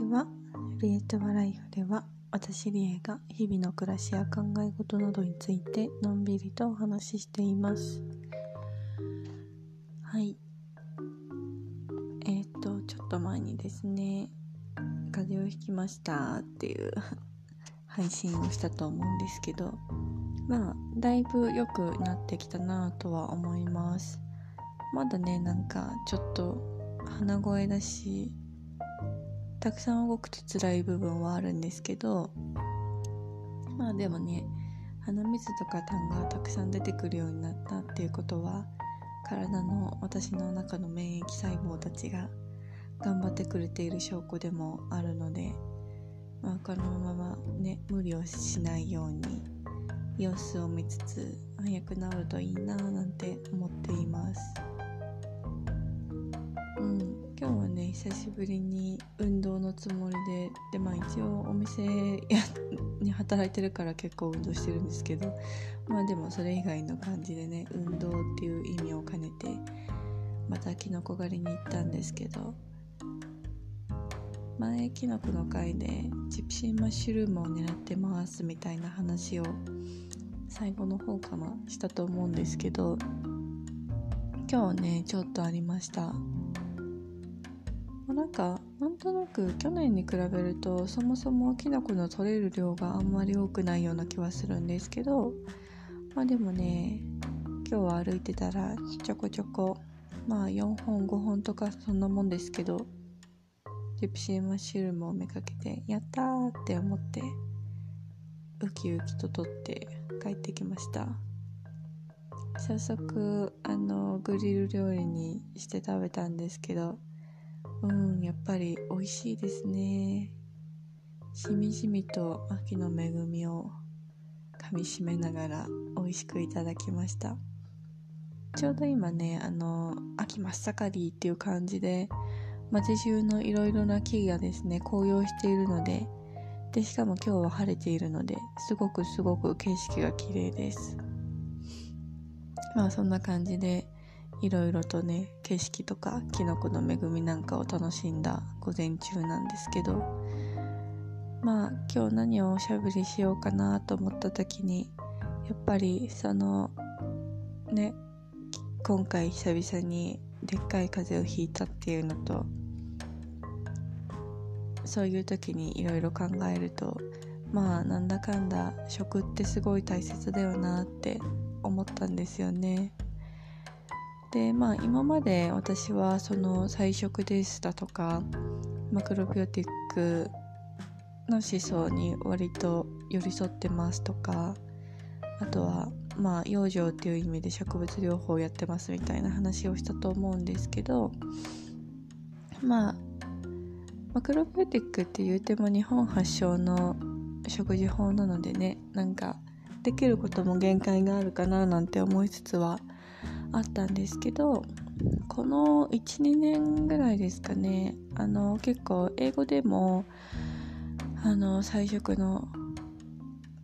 ちは。リエットバライフでは私リエが日々の暮らしや考え事などについてのんびりとお話ししています。はい。えっ、ー、とちょっと前にですね風邪をひきましたっていう配信をしたと思うんですけどまあだいぶ良くなってきたなとは思います。まだねなんかちょっと鼻声だしたくさん動くと辛い部分はあるんですけどまあでもね鼻水とか痰がたくさん出てくるようになったっていうことは体の私の中の免疫細胞たちが頑張ってくれている証拠でもあるので、まあ、このままね無理をしないように様子を見つつ早く治るといいななんて思っています。うん今日は久しぶりに運動のつもりででまあ一応お店やに働いてるから結構運動してるんですけどまあでもそれ以外の感じでね運動っていう意味を兼ねてまたキノコ狩りに行ったんですけど前キノコの回でジプシーマッシュルームを狙ってますみたいな話を最後の方かなしたと思うんですけど今日ねちょっとありました。なんかなんとなく去年に比べるとそもそもキノコの取れる量があんまり多くないような気はするんですけどまあでもね今日は歩いてたらちょこちょこまあ4本5本とかそんなもんですけどジプシーマッシュルームをめかけてやったーって思ってウキウキと取って帰ってきました。早速あのグリル料理にして食べたんですけどうんやっぱり美味しいですね。しみじみと秋の恵みをかみしめながら美味しくいただきました。ちょうど今ねあの秋真っ盛りっていう感じで街中のいろいろな木がですね紅葉しているのででしかも今日は晴れているのですごくすごく景色が綺麗です。まあそんな感じでいろいろとね景色とかキノコの恵みなんかを楽しんだ午前中なんですけどまあ今日何をおしゃべりしようかなと思った時にやっぱりそのね今回久々にでっかい風邪をひいたっていうのとそういう時にいろいろ考えるとまあなんだかんだ食ってすごい大切だよなって思ったんですよね。でまあ今まで私はその菜食ですだとかマクロビオティックの思想に割と寄り添ってますとかあとはまあ養生っていう意味で植物療法をやってますみたいな話をしたと思うんですけどまあマクロビオティックって言うても日本発祥の食事法なのでねなんかできることも限界があるかななんて思いつつはあったんですけどこの12年ぐらいですかねあの結構英語でもあの菜食の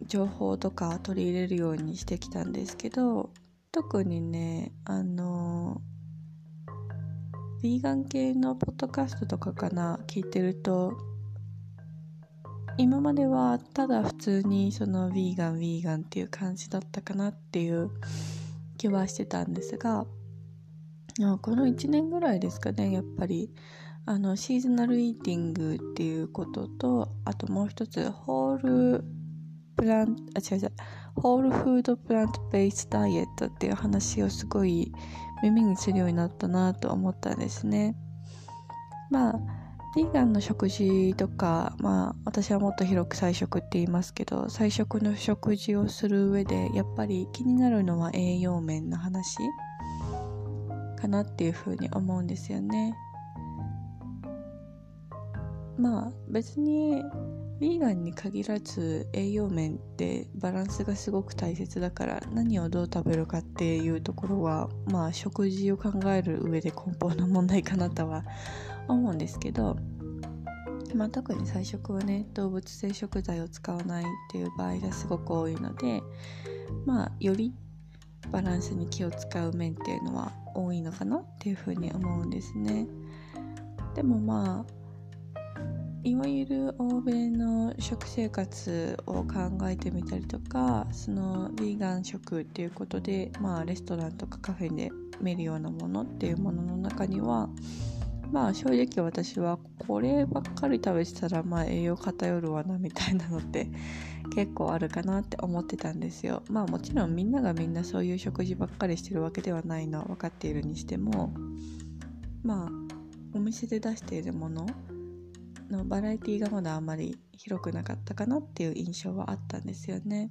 情報とか取り入れるようにしてきたんですけど特にねあのヴィーガン系のポッドキャストとかかな聞いてると今まではただ普通にそのヴィーガンヴィーガンっていう感じだったかなっていう気はしてたんですがこの1年ぐらいですかねやっぱり。あのシーズナルイーティングっていうこととあともう一つホールプランあ違う違うホールフードプラントベースダイエットっていう話をすごい耳にするようになったなと思ったんですね。まあヴィーガンの食事とか、まあ私はもっと広く菜食って言いますけど、菜食の食事をする上で、やっぱり気になるのは栄養面の話かなっていうふうに思うんですよね。まあ別にヴィーガンに限らず栄養面ってバランスがすごく大切だから何をどう食べるかっていうところはまあ食事を考える上で根本の問題かなとは思うんですけど、まあ、特に菜食はね動物性食材を使わないっていう場合がすごく多いのでまあよりバランスに気を使う面っていうのは多いのかなっていうふうに思うんですね。でもまあいわゆる欧米の食生活を考えてみたりとかそのヴィーガン食っていうことで、まあ、レストランとかカフェで見るようなものっていうものの中にはまあ正直私はこればっかり食べてたらまあ栄養偏るわなみたいなのって 結構あるかなって思ってたんですよ。まあもちろんみんながみんなそういう食事ばっかりしてるわけではないのは分かっているにしてもまあお店で出しているもののバラエティがまだあまり広くなかったかなっていう印象はあったんですよね。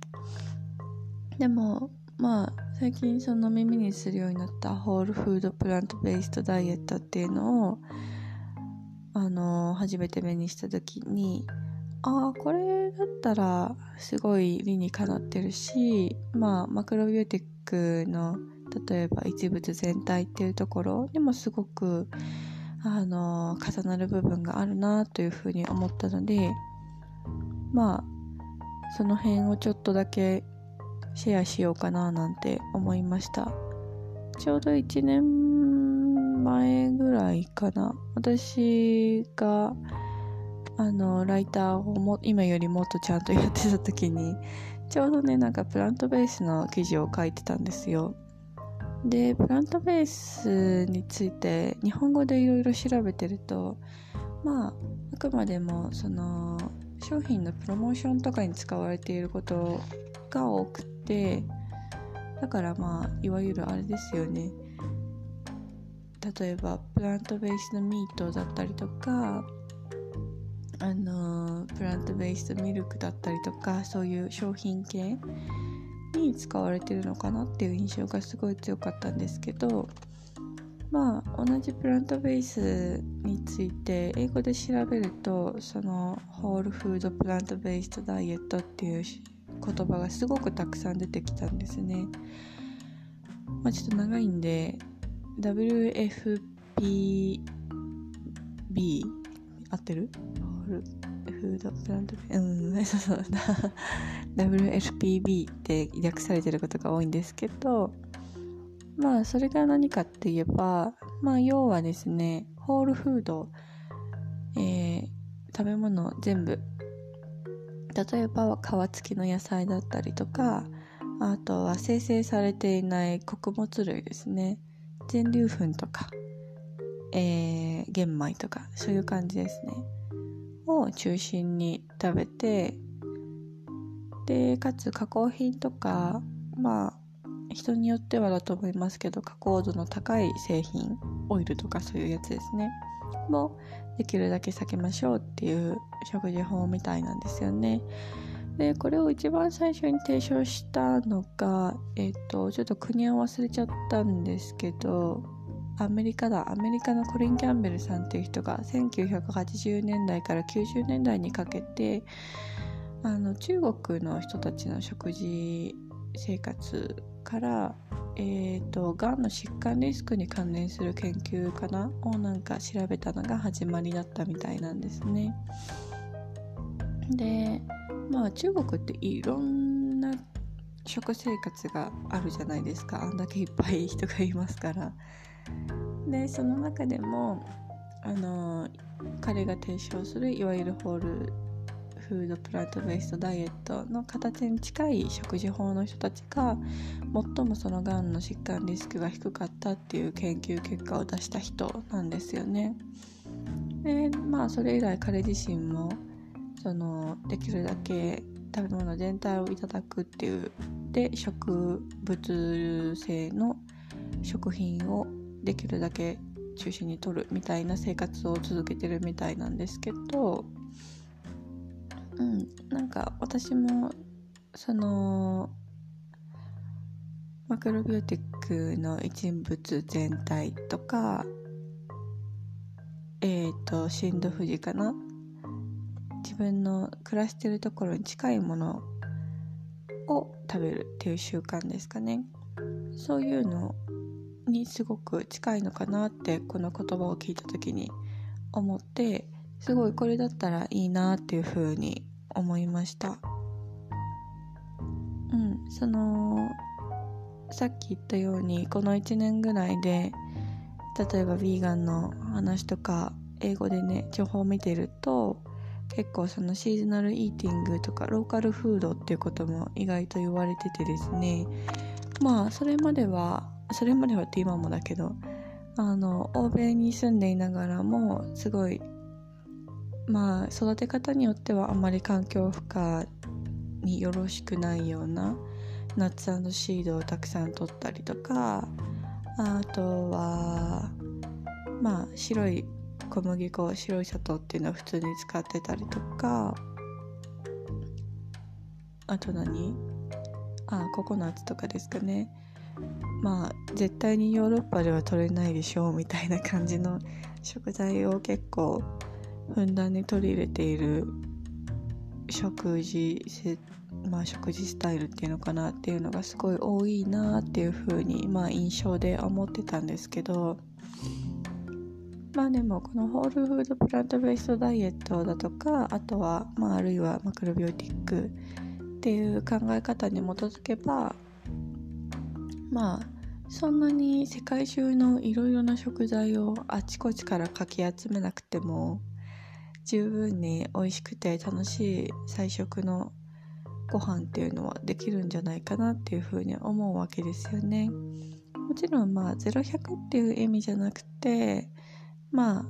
でもまあ最近その耳にするようになったホールフードプラントベーストダイエットっていうのをあの初めて目にした時にああこれだったらすごい理にかなってるしまあマクロビューティックの例えば一物全体っていうところにもすごくあの重なる部分があるなというふうに思ったのでまあその辺をちょっとだけシェアしようかななんて思いました。ちょうど1年前ぐらいかな。私があのライターをも今よりもっとちゃんとやってた時にちょうどねなんかプラントベースの記事を書いてたんですよ。でプラントベースについて日本語でいろいろ調べてるとまああくまでもその商品のプロモーションとかに使われていることが多くてだからまあいわゆるあれですよね。例えばプラントベースのミートだったりとかあのプラントベースミルクだったりとかそういう商品系に使われてるのかなっていう印象がすごい強かったんですけどまあ同じプラントベースについて英語で調べるとそのホールフードプラントベースダイエットっていう言葉がすごくたくさん出てきたんですね。まあ、ちょっと長いんで WFPB 合ってる？フードプラントうんそうそう WFPB って略されてることが多いんですけどまあそれが何かって言えばまあ要はですねホールフード、えー、食べ物全部例えば皮付きの野菜だったりとかあとは生成されていない穀物類ですね。全粒粉とか、えー、玄米とかそういう感じですね。を中心に食べてでかつ加工品とかまあ人によってはだと思いますけど加工度の高い製品オイルとかそういうやつですね。もできるだけ避けましょうっていう食事法みたいなんですよね。でこれを一番最初に提唱したのが、えっ、とちょっと国は忘れちゃったんですけどアメリカだアメリカのコリン・キャンベルさんっていう人が1980年代から90年代にかけてあの中国の人たちの食事生活からえーと、がんの疾患リスクに関連する研究かな？をなんか調べたのが始まりだったみたいなんですね。でまあ中国っていろんな食生活があるじゃないですかあんだけいっぱい人がいますから。でその中でもあの彼が提唱するいわゆるホールフードプラントベーストダイエットの形に近い食事法の人たちが最もそのがんの疾患リスクが低かったっていう研究結果を出した人なんですよね。でまあそれ以来彼自身もそのできるだけ食べ物全体をいただくっていうで植物性の食品をできるだけ中心に取るみたいな生活を続けてるみたいなんですけどうん。なんか私もそのマクロビオティックの一物全体とかえっ、ー、と震度富士かな？自分の暮らしてるところに近いものを食べるっていう習慣ですかね。そういうのにすごく近いのかなってこの言葉を聞いた時に思ってすごいこれだったらいいなっていう風に思いました。うんそのさっき言ったようにこの1年ぐらいで例えばヴィーガンの話とか英語でね情報を見てると結構そのシーズナルイーティングとかローカルフードっていうことも意外と言われててですね。まあそれまではそれまではって今もだけどあの欧米に住んでいながらもすごいまあ育て方によってはあまり環境負荷によろしくないようなナッツシードをたくさん取ったりとかあとはまあ白い小麦粉白い砂糖っていうのを普通に使ってたりとかあと何？あココナッツとかですかね。まあ絶対にヨーロッパでは取れないでしょうみたいな感じの食材を結構ふんだんに取り入れている食事まあ、食事スタイルっていうのかなっていうのがすごい多いなっていう風にまあ印象で思ってたんですけど。まあでもこのホールフードプラントベーストダイエットだとかあとはまああるいはマクロビオティックっていう考え方に基づけばまあそんなに世界中のいろいろな食材をあちこちからかき集めなくても十分に美味しくて楽しい菜食のご飯っていうのはできるんじゃないかなっていうふうに思うわけですよね。もちろんまあ0100っていう意味じゃなくてまあ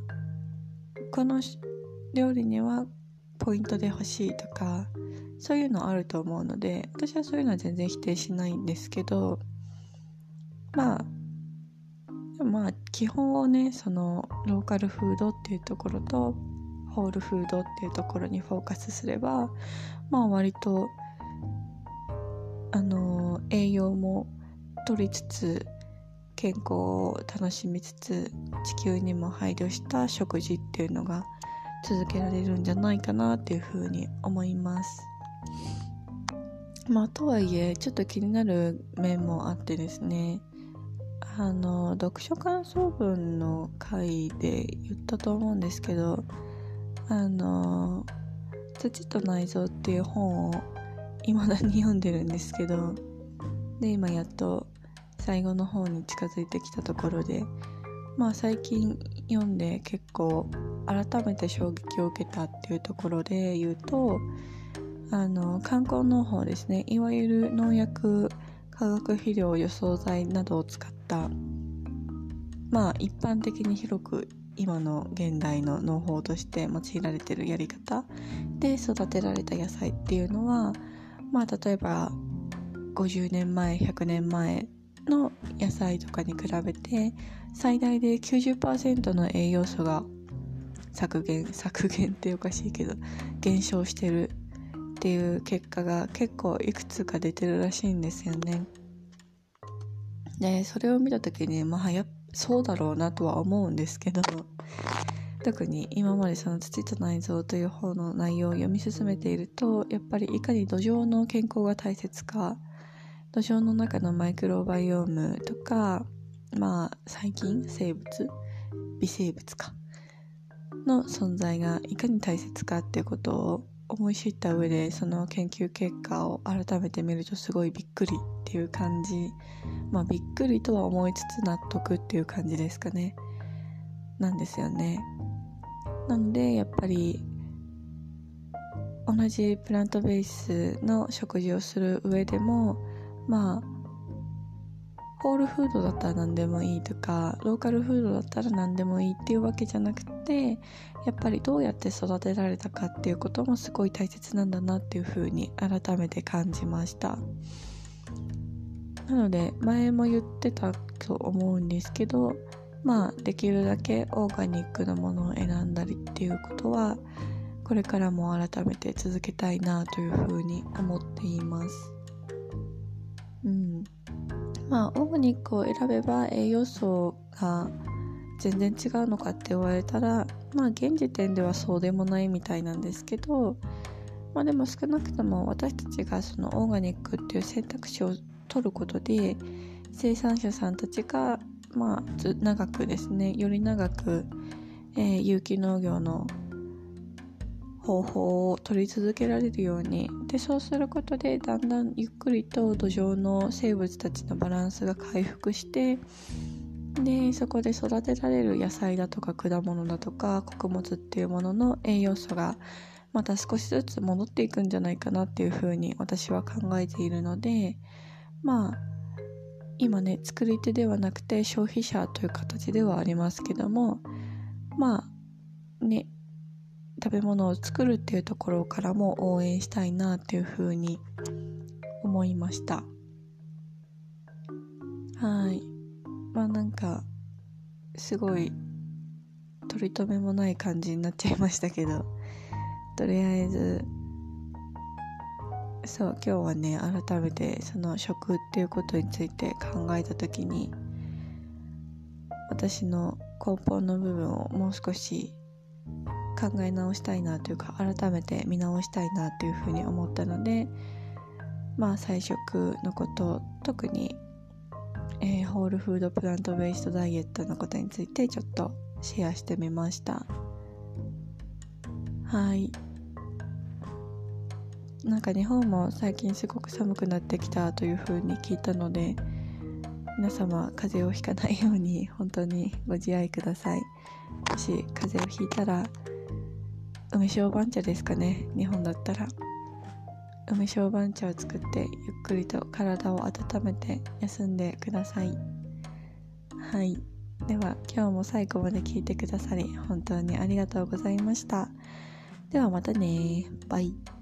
この料理にはポイントで欲しいとかそういうのあると思うので私はそういうのは全然否定しないんですけどまあまあ基本をねそのローカルフードっていうところとホールフードっていうところにフォーカスすればまあ割とあの栄養も取りつつ健康を楽しみつつ地球にも配慮した食事っていうのが続けられるんじゃないかなっていうふうに思います。まあとはいえちょっと気になる面もあってですねあの読書感想文の回で言ったと思うんですけどあの「土と内臓」っていう本を未だに読んでるんですけどで今やっと最後の方に近づいてきたところでまあ最近読んで結構改めて衝撃を受けたっていうところで言うとあの観光農法ですね。いわゆる農薬化学肥料予想剤などを使ったまあ一般的に広く今の現代の農法として用いられてるやり方で育てられた野菜っていうのはまあ例えば50年前100年前の野菜とかに比べて最大で90%の栄養素が削減削減っておかしいけど減少してるっていう結果が結構いくつか出てるらしいんですよね。でそれを見た時にまあやそうだろうなとは思うんですけど特に今までその土と内臓という方の内容を読み進めているとやっぱりいかに土壌の健康が大切か土壌の中のマイクロバイオームとかまあ細菌生物微生物かの存在がいかに大切かっていうことを思い知った上でその研究結果を改めて見るとすごいびっくりっていう感じ。まあびっくりとは思いつつ納得っていう感じですかね。なんですよね。なのでやっぱり同じプラントベースの食事をする上でもまあホールフードだったら何でもいいとかローカルフードだったら何でもいいっていうわけじゃなくててやっぱりどうやって育てられたかっていうこともすごい大切なんだなっていうふうに改めて感じました。なので前も言ってたと思うんですけどまあできるだけオーガニックなものを選んだりっていうことはこれからも改めて続けたいなというふうに思っています。うん。まあオーガニックを選べば栄養素が全然違うのかって言われたらまあ現時点ではそうでもないみたいなんですけどまあでも少なくとも私たちがそのオーガニックっていう選択肢を取ることで生産者さんたちがまあ、長くですねより長く、えー、有機農業の方法を取り続けられるようにでそうすることでだんだんゆっくりと土壌の生物たちのバランスが回復してでそこで育てられる野菜だとか果物だとか穀物っていうものの栄養素がまた少しずつ戻っていくんじゃないかなっていうふうに私は考えているのでまあ今ね作り手ではなくて消費者という形ではありますけどもまあね食べ物を作るっていうところからも応援したいなっていうふうに思いました。はい。まあなんかすごい取り留めもない感じになっちゃいましたけどとりあえずそう今日はね改めてその食っていうことについて考えた時に私の根本の部分をもう少し考え直したいなというか改めて見直したいなというふうに思ったのでまあ菜食のこと特に、えー、ホールフードプラントベーストダイエットのことについてちょっとシェアしてみました。はい。なんか日本も最近すごく寒くなってきたというふうに聞いたので皆様風邪をひかないように本当にご自愛ください。もし風邪をひいたら梅小番茶ですかね。日本だったら。梅小番茶を作ってゆっくりと体を温めて休んでください。はい。では今日も最後まで聞いてくださり本当にありがとうございました。ではまたね。バイ。